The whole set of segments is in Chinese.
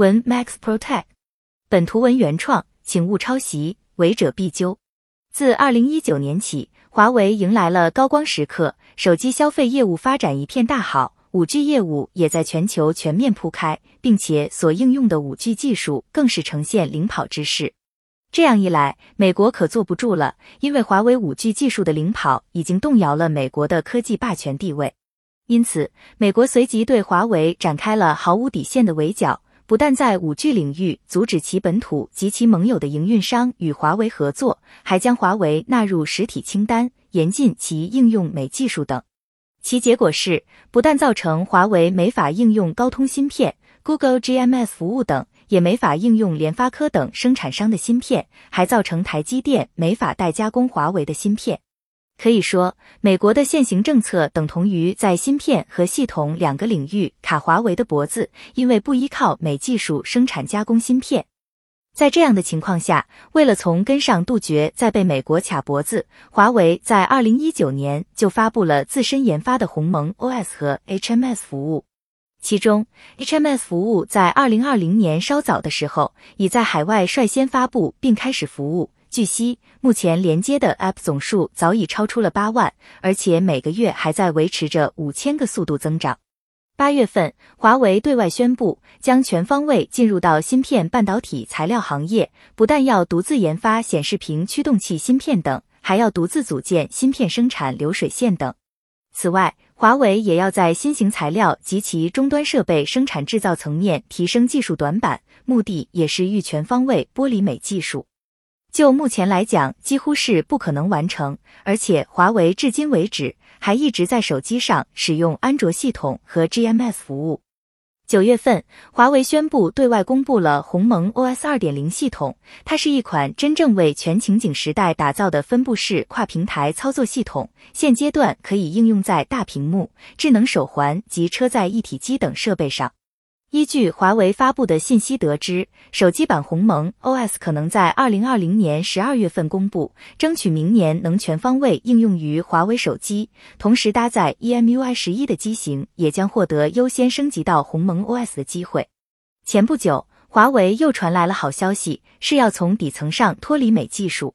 文 Max Protect，本图文原创，请勿抄袭，违者必究。自二零一九年起，华为迎来了高光时刻，手机消费业务发展一片大好，五 G 业务也在全球全面铺开，并且所应用的五 G 技术更是呈现领跑之势。这样一来，美国可坐不住了，因为华为五 G 技术的领跑已经动摇了美国的科技霸权地位。因此，美国随即对华为展开了毫无底线的围剿。不但在五 G 领域阻止其本土及其盟友的营运商与华为合作，还将华为纳入实体清单，严禁其应用美技术等。其结果是，不但造成华为没法应用高通芯片、Google GMS 服务等，也没法应用联发科等生产商的芯片，还造成台积电没法代加工华为的芯片。可以说，美国的现行政策等同于在芯片和系统两个领域卡华为的脖子，因为不依靠美技术生产加工芯片。在这样的情况下，为了从根上杜绝再被美国卡脖子，华为在二零一九年就发布了自身研发的鸿蒙 OS 和 HMS 服务。其中，HMS 服务在二零二零年稍早的时候，已在海外率先发布并开始服务。据悉，目前连接的 App 总数早已超出了八万，而且每个月还在维持着五千个速度增长。八月份，华为对外宣布将全方位进入到芯片半导体材料行业，不但要独自研发显示屏驱动器芯片等，还要独自组建芯片生产流水线等。此外，华为也要在新型材料及其终端设备生产制造层面提升技术短板，目的也是欲全方位剥离美技术。就目前来讲，几乎是不可能完成。而且，华为至今为止还一直在手机上使用安卓系统和 GMS 服务。九月份，华为宣布对外公布了鸿蒙 OS 二点零系统，它是一款真正为全情景时代打造的分布式跨平台操作系统，现阶段可以应用在大屏幕、智能手环及车载一体机等设备上。依据华为发布的信息得知，手机版鸿蒙 OS 可能在二零二零年十二月份公布，争取明年能全方位应用于华为手机。同时，搭载 EMUI 十一的机型也将获得优先升级到鸿蒙 OS 的机会。前不久，华为又传来了好消息，是要从底层上脱离美技术。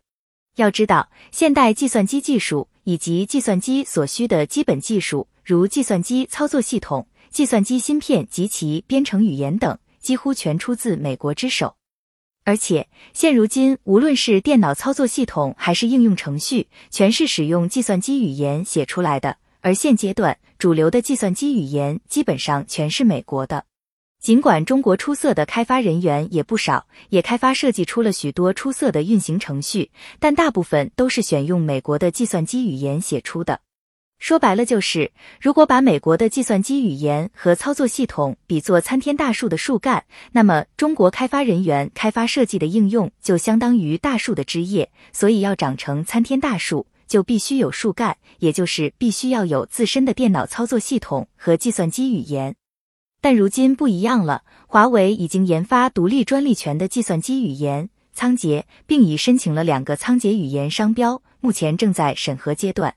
要知道，现代计算机技术以及计算机所需的基本技术，如计算机操作系统。计算机芯片及其编程语言等几乎全出自美国之手，而且现如今，无论是电脑操作系统还是应用程序，全是使用计算机语言写出来的。而现阶段，主流的计算机语言基本上全是美国的。尽管中国出色的开发人员也不少，也开发设计出了许多出色的运行程序，但大部分都是选用美国的计算机语言写出的。说白了就是，如果把美国的计算机语言和操作系统比作参天大树的树干，那么中国开发人员开发设计的应用就相当于大树的枝叶。所以要长成参天大树，就必须有树干，也就是必须要有自身的电脑操作系统和计算机语言。但如今不一样了，华为已经研发独立专利权的计算机语言仓颉，并已申请了两个仓颉语言商标，目前正在审核阶段。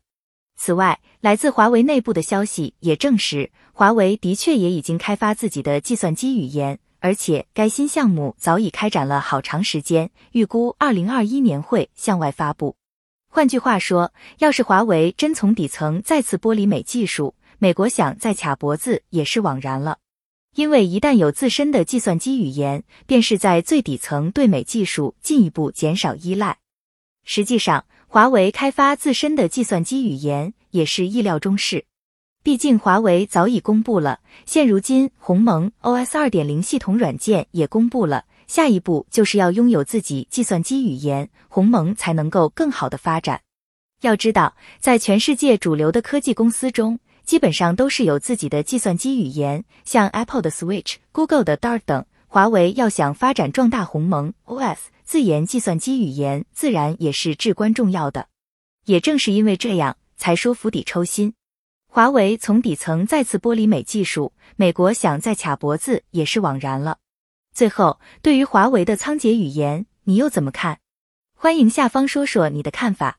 此外，来自华为内部的消息也证实，华为的确也已经开发自己的计算机语言，而且该新项目早已开展了好长时间，预估二零二一年会向外发布。换句话说，要是华为真从底层再次剥离美技术，美国想再卡脖子也是枉然了，因为一旦有自身的计算机语言，便是在最底层对美技术进一步减少依赖。实际上，华为开发自身的计算机语言也是意料中事，毕竟华为早已公布了，现如今鸿蒙 OS 二点零系统软件也公布了，下一步就是要拥有自己计算机语言，鸿蒙才能够更好的发展。要知道，在全世界主流的科技公司中，基本上都是有自己的计算机语言，像 Apple 的 Switch、Google 的 Dart 等。华为要想发展壮大鸿蒙 OS。自研计算机语言自然也是至关重要的，也正是因为这样，才说釜底抽薪。华为从底层再次剥离美技术，美国想再卡脖子也是枉然了。最后，对于华为的仓颉语言，你又怎么看？欢迎下方说说你的看法。